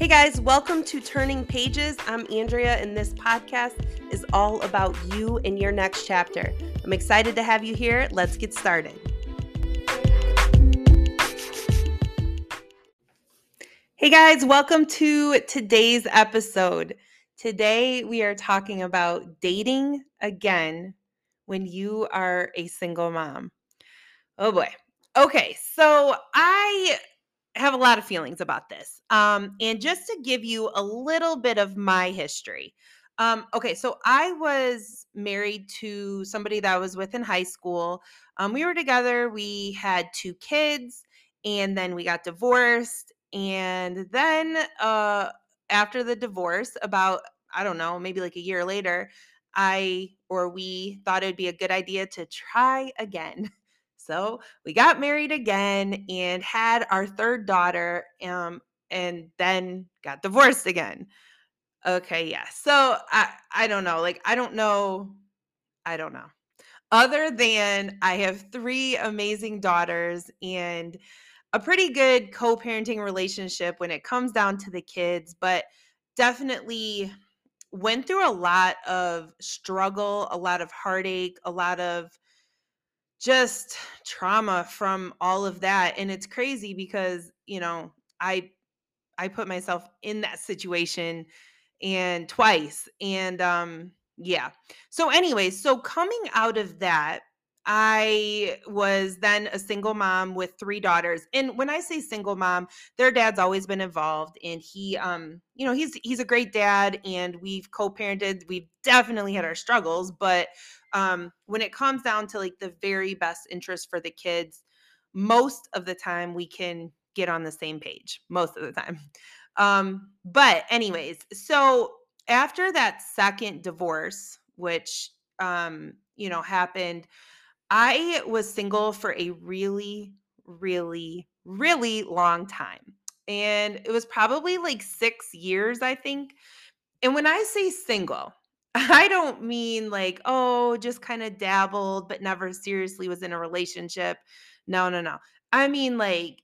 Hey guys, welcome to Turning Pages. I'm Andrea, and this podcast is all about you and your next chapter. I'm excited to have you here. Let's get started. Hey guys, welcome to today's episode. Today we are talking about dating again when you are a single mom. Oh boy. Okay, so I have a lot of feelings about this. Um, and just to give you a little bit of my history. Um, okay, so I was married to somebody that I was with in high school. Um, we were together, we had two kids, and then we got divorced. And then uh, after the divorce, about, I don't know, maybe like a year later, I or we thought it'd be a good idea to try again. So we got married again and had our third daughter, um, and then got divorced again. Okay, yeah. So I I don't know. Like I don't know. I don't know. Other than I have three amazing daughters and a pretty good co-parenting relationship when it comes down to the kids, but definitely went through a lot of struggle, a lot of heartache, a lot of just trauma from all of that and it's crazy because you know i i put myself in that situation and twice and um yeah so anyway so coming out of that I was then a single mom with three daughters. And when I say single mom, their dad's always been involved and he um you know, he's he's a great dad and we've co-parented. We've definitely had our struggles, but um when it comes down to like the very best interest for the kids, most of the time we can get on the same page. Most of the time. Um but anyways, so after that second divorce, which um you know happened I was single for a really, really, really long time. And it was probably like six years, I think. And when I say single, I don't mean like, oh, just kind of dabbled, but never seriously was in a relationship. No, no, no. I mean, like,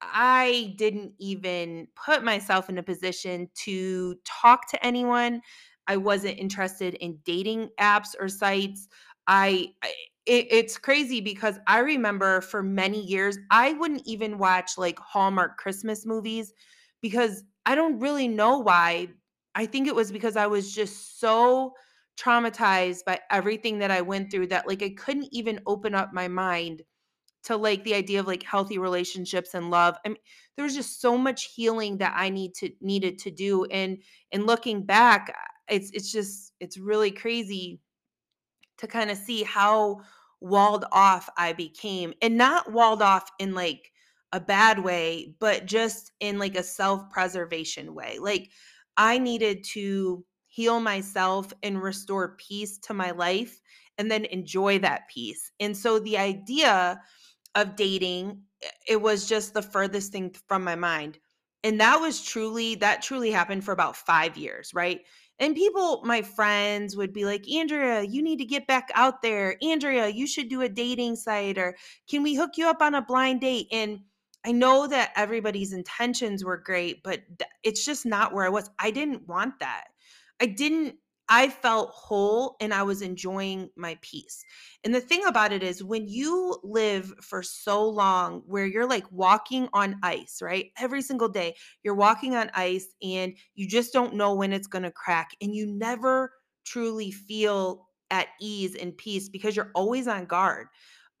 I didn't even put myself in a position to talk to anyone. I wasn't interested in dating apps or sites. I, I it, it's crazy because I remember for many years, I wouldn't even watch like Hallmark Christmas movies because I don't really know why. I think it was because I was just so traumatized by everything that I went through that like I couldn't even open up my mind to like the idea of like healthy relationships and love. I mean, there was just so much healing that I need to needed to do and and looking back, it's it's just it's really crazy to kind of see how walled off I became and not walled off in like a bad way, but just in like a self preservation way. Like I needed to heal myself and restore peace to my life and then enjoy that peace. And so the idea of dating, it was just the furthest thing from my mind. And that was truly, that truly happened for about five years, right? And people, my friends, would be like, Andrea, you need to get back out there. Andrea, you should do a dating site, or can we hook you up on a blind date? And I know that everybody's intentions were great, but it's just not where I was. I didn't want that. I didn't I felt whole and I was enjoying my peace. And the thing about it is, when you live for so long where you're like walking on ice, right? Every single day, you're walking on ice and you just don't know when it's going to crack. And you never truly feel at ease and peace because you're always on guard.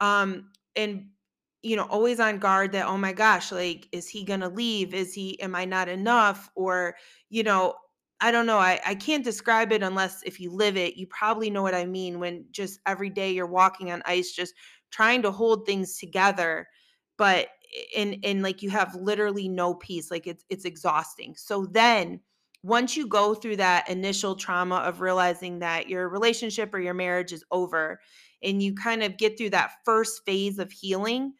Um, and you know always on guard that oh my gosh like is he to leave is he am i not enough or you know I don't know. I, I can't describe it unless if you live it, you probably know what I mean when just every day you're walking on ice, just trying to hold things together, but eh, and and like you have literally no peace. Like it's it's exhausting. So then once you go through that initial trauma of realizing that your relationship or your marriage is over and you kind of get through that first phase of healing,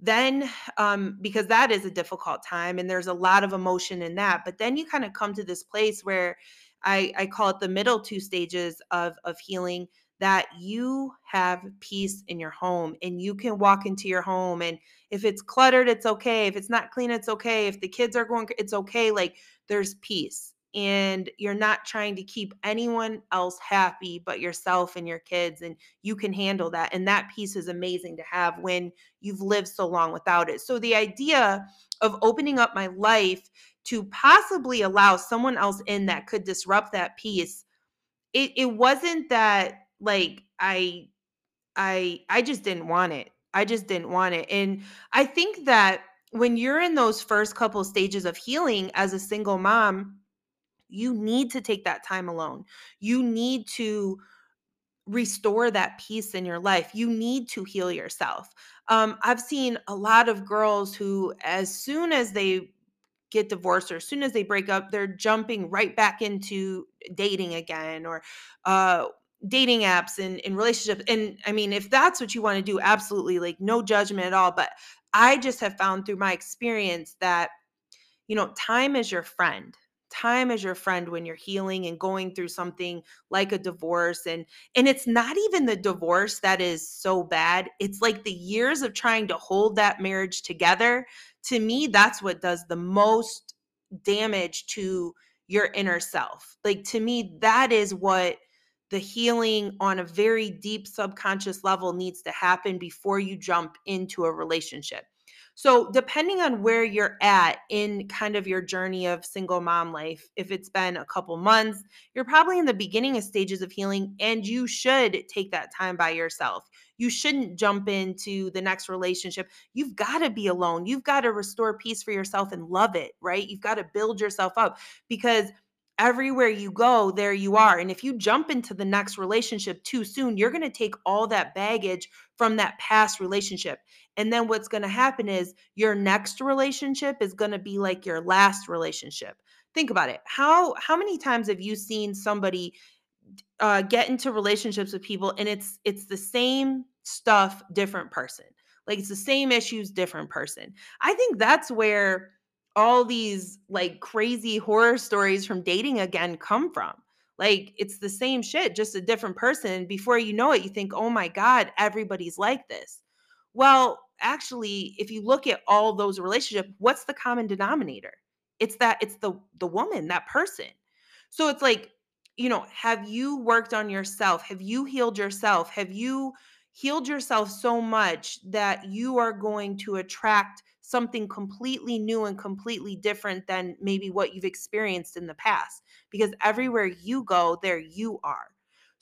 then um, because that is a difficult time and there's a lot of emotion in that but then you kind of come to this place where I, I call it the middle two stages of of healing that you have peace in your home and you can walk into your home and if it's cluttered it's okay if it's not clean it's okay if the kids are going it's okay like there's peace and you're not trying to keep anyone else happy but yourself and your kids and you can handle that and that peace is amazing to have when you've lived so long without it. So the idea of opening up my life to possibly allow someone else in that could disrupt that peace it, it wasn't that like i i i just didn't want it. I just didn't want it and i think that when you're in those first couple stages of healing as a single mom you need to take that time alone. You need to restore that peace in your life. You need to heal yourself. Um, I've seen a lot of girls who, as soon as they get divorced or as soon as they break up, they're jumping right back into dating again or uh, dating apps and, and relationships. And I mean, if that's what you want to do, absolutely, like no judgment at all. But I just have found through my experience that, you know, time is your friend time as your friend when you're healing and going through something like a divorce and and it's not even the divorce that is so bad it's like the years of trying to hold that marriage together to me that's what does the most damage to your inner self. Like to me that is what the healing on a very deep subconscious level needs to happen before you jump into a relationship so, depending on where you're at in kind of your journey of single mom life, if it's been a couple months, you're probably in the beginning of stages of healing, and you should take that time by yourself. You shouldn't jump into the next relationship. You've got to be alone. You've got to restore peace for yourself and love it, right? You've got to build yourself up because everywhere you go, there you are. And if you jump into the next relationship too soon, you're going to take all that baggage from that past relationship. And then what's going to happen is your next relationship is going to be like your last relationship. Think about it. How how many times have you seen somebody uh, get into relationships with people and it's it's the same stuff, different person. Like it's the same issues, different person. I think that's where all these like crazy horror stories from dating again come from. Like it's the same shit, just a different person. Before you know it, you think, oh my God, everybody's like this. Well, actually, if you look at all those relationships, what's the common denominator? It's that it's the the woman, that person. So it's like, you know, have you worked on yourself? Have you healed yourself? Have you healed yourself so much that you are going to attract something completely new and completely different than maybe what you've experienced in the past because everywhere you go there you are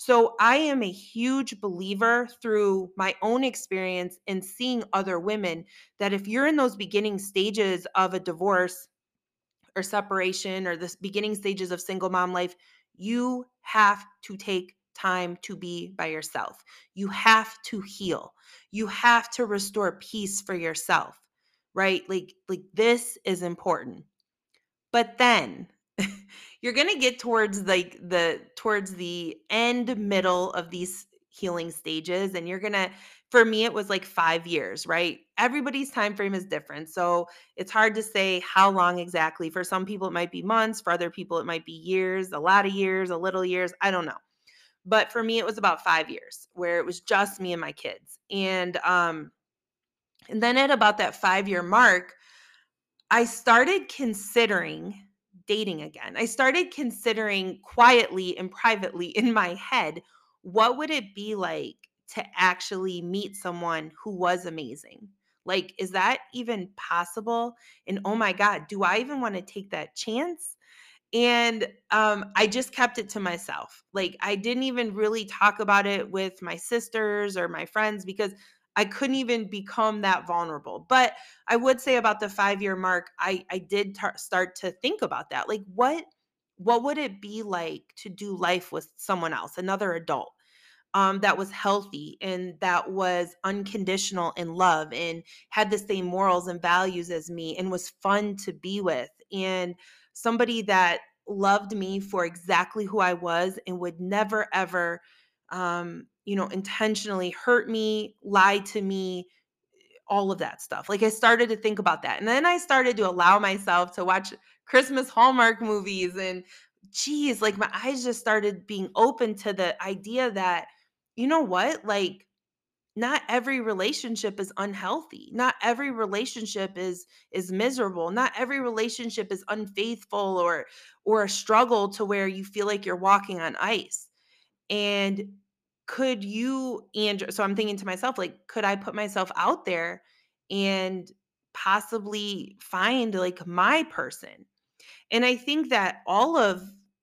so i am a huge believer through my own experience and seeing other women that if you're in those beginning stages of a divorce or separation or the beginning stages of single mom life you have to take time to be by yourself. You have to heal. You have to restore peace for yourself right? Like like this is important. But then you're going to get towards like the towards the end middle of these healing stages and you're going to for me it was like 5 years, right? Everybody's time frame is different. So it's hard to say how long exactly. For some people it might be months, for other people it might be years, a lot of years, a little years, I don't know. But for me it was about 5 years where it was just me and my kids. And um and then at about that five year mark, I started considering dating again. I started considering quietly and privately in my head what would it be like to actually meet someone who was amazing? Like, is that even possible? And oh my God, do I even want to take that chance? And um, I just kept it to myself. Like, I didn't even really talk about it with my sisters or my friends because I couldn't even become that vulnerable. But I would say about the 5-year mark, I I did tar- start to think about that. Like what what would it be like to do life with someone else, another adult? Um, that was healthy and that was unconditional in love and had the same morals and values as me and was fun to be with and somebody that loved me for exactly who I was and would never ever um, you know, intentionally hurt me, lie to me, all of that stuff. Like I started to think about that. And then I started to allow myself to watch Christmas Hallmark movies and geez, like my eyes just started being open to the idea that you know what? Like, not every relationship is unhealthy not every relationship is is miserable not every relationship is unfaithful or or a struggle to where you feel like you're walking on ice and could you and so i'm thinking to myself like could i put myself out there and possibly find like my person and I think that all of,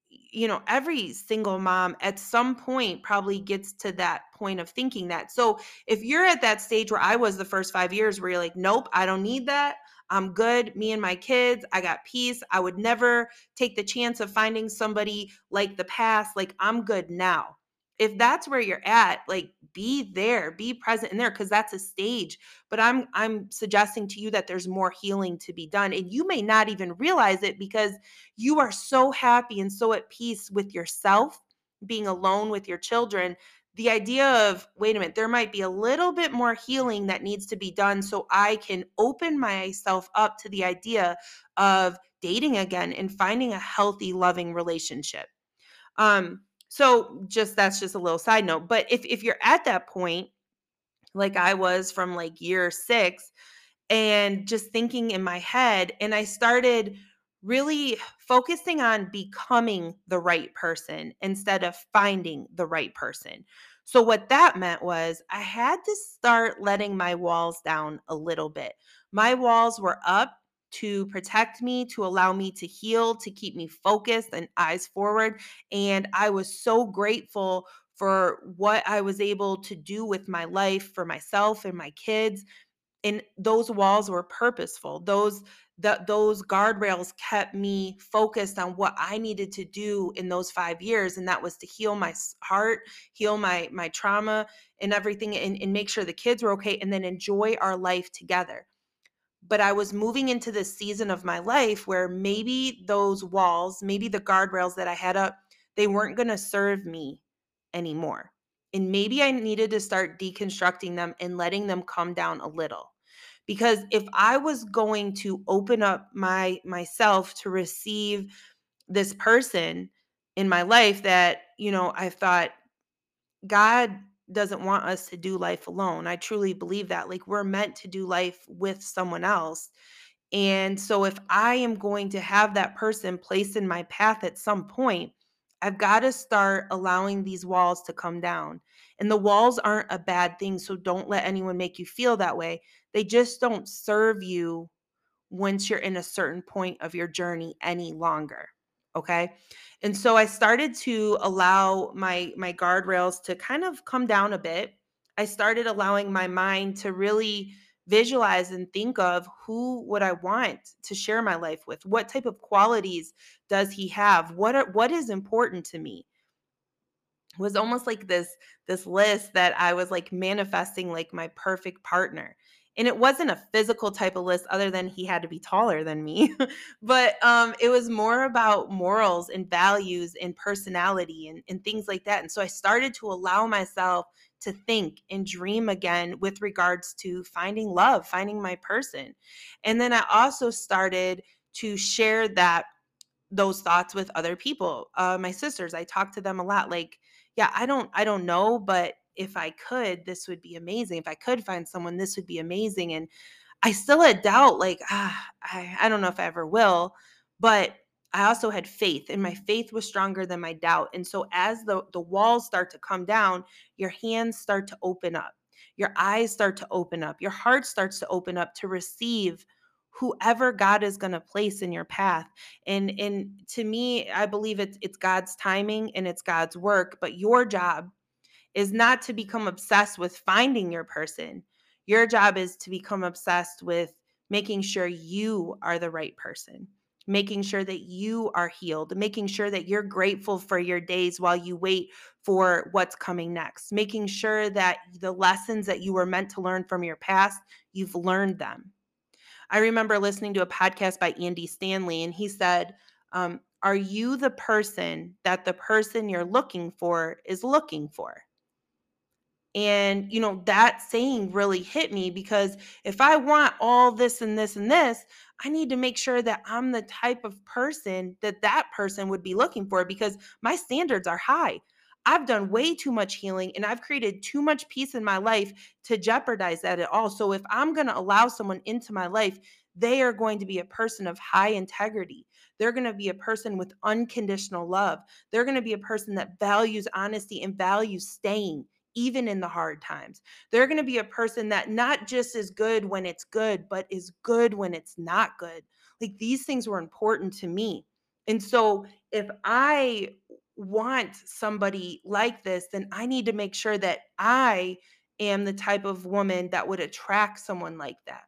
you know, every single mom at some point probably gets to that point of thinking that. So if you're at that stage where I was the first five years where you're like, nope, I don't need that. I'm good. Me and my kids, I got peace. I would never take the chance of finding somebody like the past. Like, I'm good now if that's where you're at like be there be present in there because that's a stage but i'm i'm suggesting to you that there's more healing to be done and you may not even realize it because you are so happy and so at peace with yourself being alone with your children the idea of wait a minute there might be a little bit more healing that needs to be done so i can open myself up to the idea of dating again and finding a healthy loving relationship. Um so just that's just a little side note. But if if you're at that point, like I was from like year six, and just thinking in my head, and I started really focusing on becoming the right person instead of finding the right person. So, what that meant was I had to start letting my walls down a little bit. My walls were up to protect me, to allow me to heal, to keep me focused and eyes forward. And I was so grateful for what I was able to do with my life for myself and my kids. And those walls were purposeful. Those that those guardrails kept me focused on what I needed to do in those 5 years and that was to heal my heart, heal my my trauma and everything and, and make sure the kids were okay and then enjoy our life together but I was moving into this season of my life where maybe those walls, maybe the guardrails that I had up, they weren't going to serve me anymore. And maybe I needed to start deconstructing them and letting them come down a little. Because if I was going to open up my myself to receive this person in my life that, you know, I thought God doesn't want us to do life alone. I truly believe that. Like we're meant to do life with someone else. And so if I am going to have that person placed in my path at some point, I've got to start allowing these walls to come down. And the walls aren't a bad thing. So don't let anyone make you feel that way. They just don't serve you once you're in a certain point of your journey any longer. Okay. And so I started to allow my my guardrails to kind of come down a bit. I started allowing my mind to really visualize and think of who would I want to share my life with? What type of qualities does he have? What are, what is important to me? It was almost like this this list that I was like manifesting like my perfect partner and it wasn't a physical type of list other than he had to be taller than me but um, it was more about morals and values and personality and, and things like that and so i started to allow myself to think and dream again with regards to finding love finding my person and then i also started to share that those thoughts with other people uh, my sisters i talk to them a lot like yeah i don't i don't know but if I could, this would be amazing. If I could find someone, this would be amazing. And I still had doubt, like, ah, I, I don't know if I ever will. But I also had faith, and my faith was stronger than my doubt. And so as the, the walls start to come down, your hands start to open up, your eyes start to open up, your heart starts to open up to receive whoever God is going to place in your path. And and to me, I believe it's it's God's timing and it's God's work, but your job is not to become obsessed with finding your person. Your job is to become obsessed with making sure you are the right person, making sure that you are healed, making sure that you're grateful for your days while you wait for what's coming next, making sure that the lessons that you were meant to learn from your past, you've learned them. I remember listening to a podcast by Andy Stanley, and he said, um, Are you the person that the person you're looking for is looking for? And, you know, that saying really hit me because if I want all this and this and this, I need to make sure that I'm the type of person that that person would be looking for because my standards are high. I've done way too much healing and I've created too much peace in my life to jeopardize that at all. So if I'm going to allow someone into my life, they are going to be a person of high integrity. They're going to be a person with unconditional love. They're going to be a person that values honesty and values staying even in the hard times. They're going to be a person that not just is good when it's good, but is good when it's not good. Like these things were important to me. And so if I want somebody like this, then I need to make sure that I am the type of woman that would attract someone like that.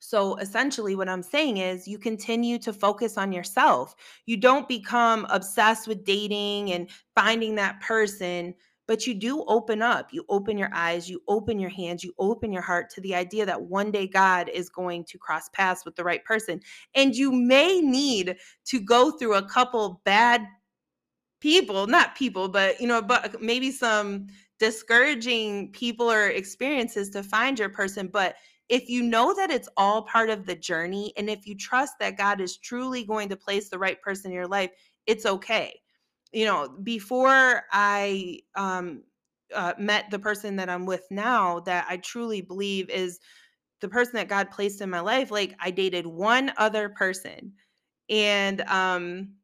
So essentially, what I'm saying is you continue to focus on yourself. You don't become obsessed with dating and finding that person, but you do open up. You open your eyes, you open your hands, you open your heart to the idea that one day God is going to cross paths with the right person. And you may need to go through a couple bad people, not people, but you know, but uh, maybe some discouraging people or experiences to find your person, but if you know that it's all part of the journey and if you trust that God is truly going to place the right person in your life, it's okay. You know, before I um, uh, met the person that I'm with now, that I truly believe is the person that God placed in my life, like I dated one other person. And um,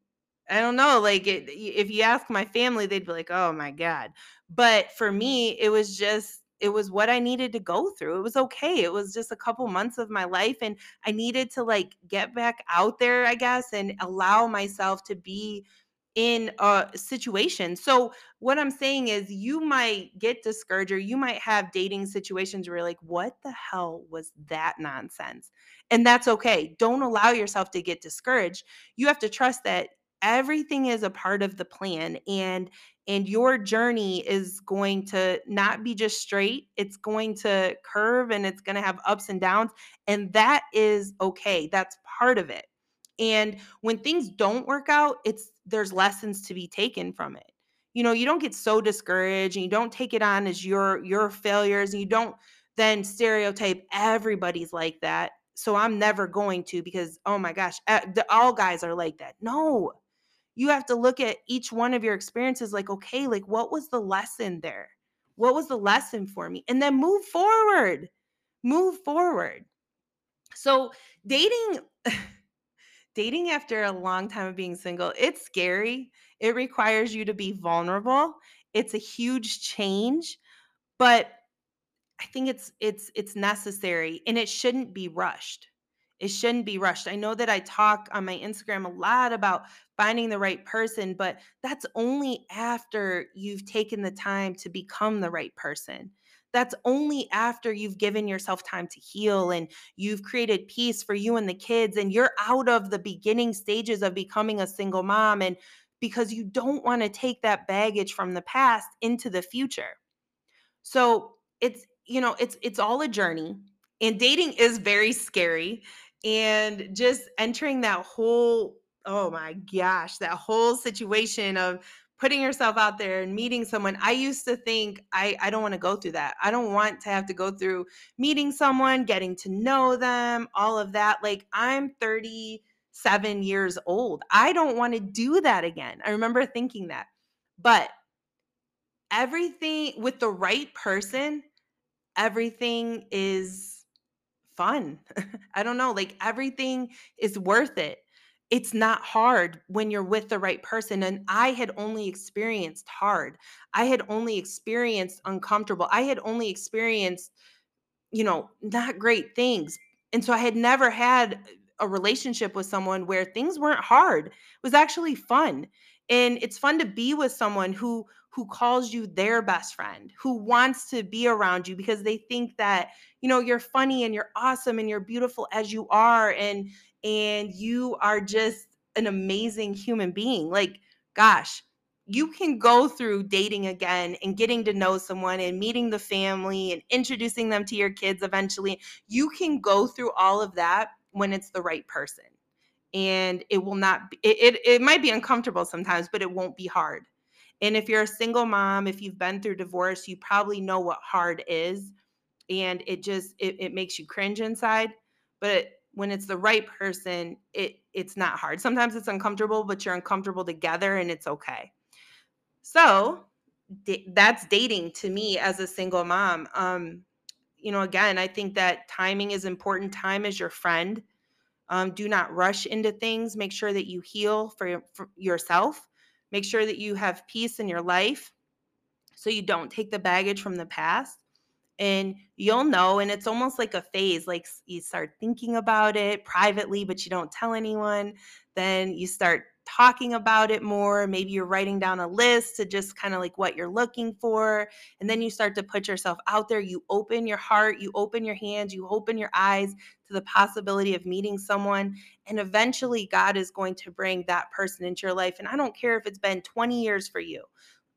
I don't know, like it, if you ask my family, they'd be like, oh my God. But for me, it was just it was what I needed to go through. It was okay. It was just a couple months of my life and I needed to like get back out there, I guess, and allow myself to be in a situation. So what I'm saying is you might get discouraged or you might have dating situations where you're like, what the hell was that nonsense? And that's okay. Don't allow yourself to get discouraged. You have to trust that everything is a part of the plan and and your journey is going to not be just straight it's going to curve and it's going to have ups and downs and that is okay that's part of it and when things don't work out it's there's lessons to be taken from it you know you don't get so discouraged and you don't take it on as your your failures and you don't then stereotype everybody's like that so i'm never going to because oh my gosh all guys are like that no you have to look at each one of your experiences like, okay, like what was the lesson there? What was the lesson for me? And then move forward. Move forward. So, dating dating after a long time of being single, it's scary. It requires you to be vulnerable. It's a huge change, but I think it's it's it's necessary and it shouldn't be rushed. It shouldn't be rushed. I know that I talk on my Instagram a lot about finding the right person, but that's only after you've taken the time to become the right person. That's only after you've given yourself time to heal and you've created peace for you and the kids, and you're out of the beginning stages of becoming a single mom. And because you don't want to take that baggage from the past into the future. So it's, you know, it's it's all a journey. And dating is very scary and just entering that whole oh my gosh that whole situation of putting yourself out there and meeting someone i used to think i i don't want to go through that i don't want to have to go through meeting someone getting to know them all of that like i'm 37 years old i don't want to do that again i remember thinking that but everything with the right person everything is fun. I don't know, like everything is worth it. It's not hard when you're with the right person. And I had only experienced hard. I had only experienced uncomfortable. I had only experienced, you know, not great things. And so I had never had a relationship with someone where things weren't hard. It was actually fun. And it's fun to be with someone who who calls you their best friend, who wants to be around you because they think that, you know, you're funny and you're awesome and you're beautiful as you are and and you are just an amazing human being. Like gosh, you can go through dating again and getting to know someone and meeting the family and introducing them to your kids eventually. You can go through all of that when it's the right person. And it will not be, it, it, it might be uncomfortable sometimes, but it won't be hard and if you're a single mom, if you've been through divorce, you probably know what hard is. And it just it, it makes you cringe inside. But when it's the right person, it it's not hard. Sometimes it's uncomfortable, but you're uncomfortable together and it's okay. So da- that's dating to me as a single mom. Um, you know, again, I think that timing is important. Time is your friend. Um, do not rush into things. Make sure that you heal for, for yourself. Make sure that you have peace in your life so you don't take the baggage from the past. And you'll know and it's almost like a phase like you start thinking about it privately but you don't tell anyone. Then you start talking about it more maybe you're writing down a list to just kind of like what you're looking for and then you start to put yourself out there you open your heart you open your hands you open your eyes to the possibility of meeting someone and eventually god is going to bring that person into your life and i don't care if it's been 20 years for you.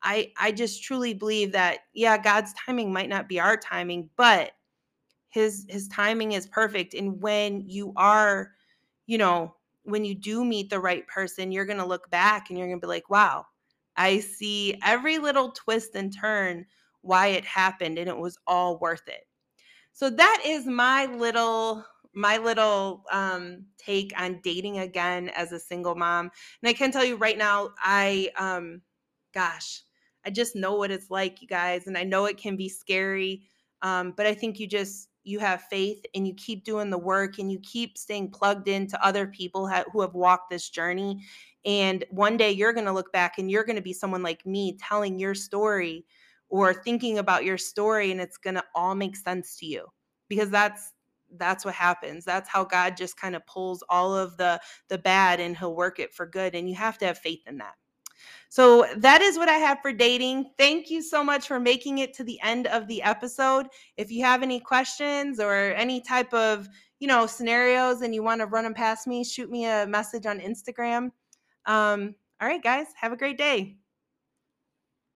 I I just truly believe that yeah, God's timing might not be our timing, but his his timing is perfect and when you are, you know, when you do meet the right person, you're going to look back and you're going to be like, "Wow, I see every little twist and turn why it happened and it was all worth it." So that is my little my little um take on dating again as a single mom. And I can tell you right now I um gosh, I just know what it's like, you guys, and I know it can be scary. Um, but I think you just you have faith and you keep doing the work and you keep staying plugged into other people who have walked this journey. And one day you're going to look back and you're going to be someone like me telling your story or thinking about your story, and it's going to all make sense to you because that's that's what happens that's how god just kind of pulls all of the the bad and he'll work it for good and you have to have faith in that so that is what I have for dating. Thank you so much for making it to the end of the episode. If you have any questions or any type of, you know, scenarios and you want to run them past me, shoot me a message on Instagram. Um, all right, guys, have a great day.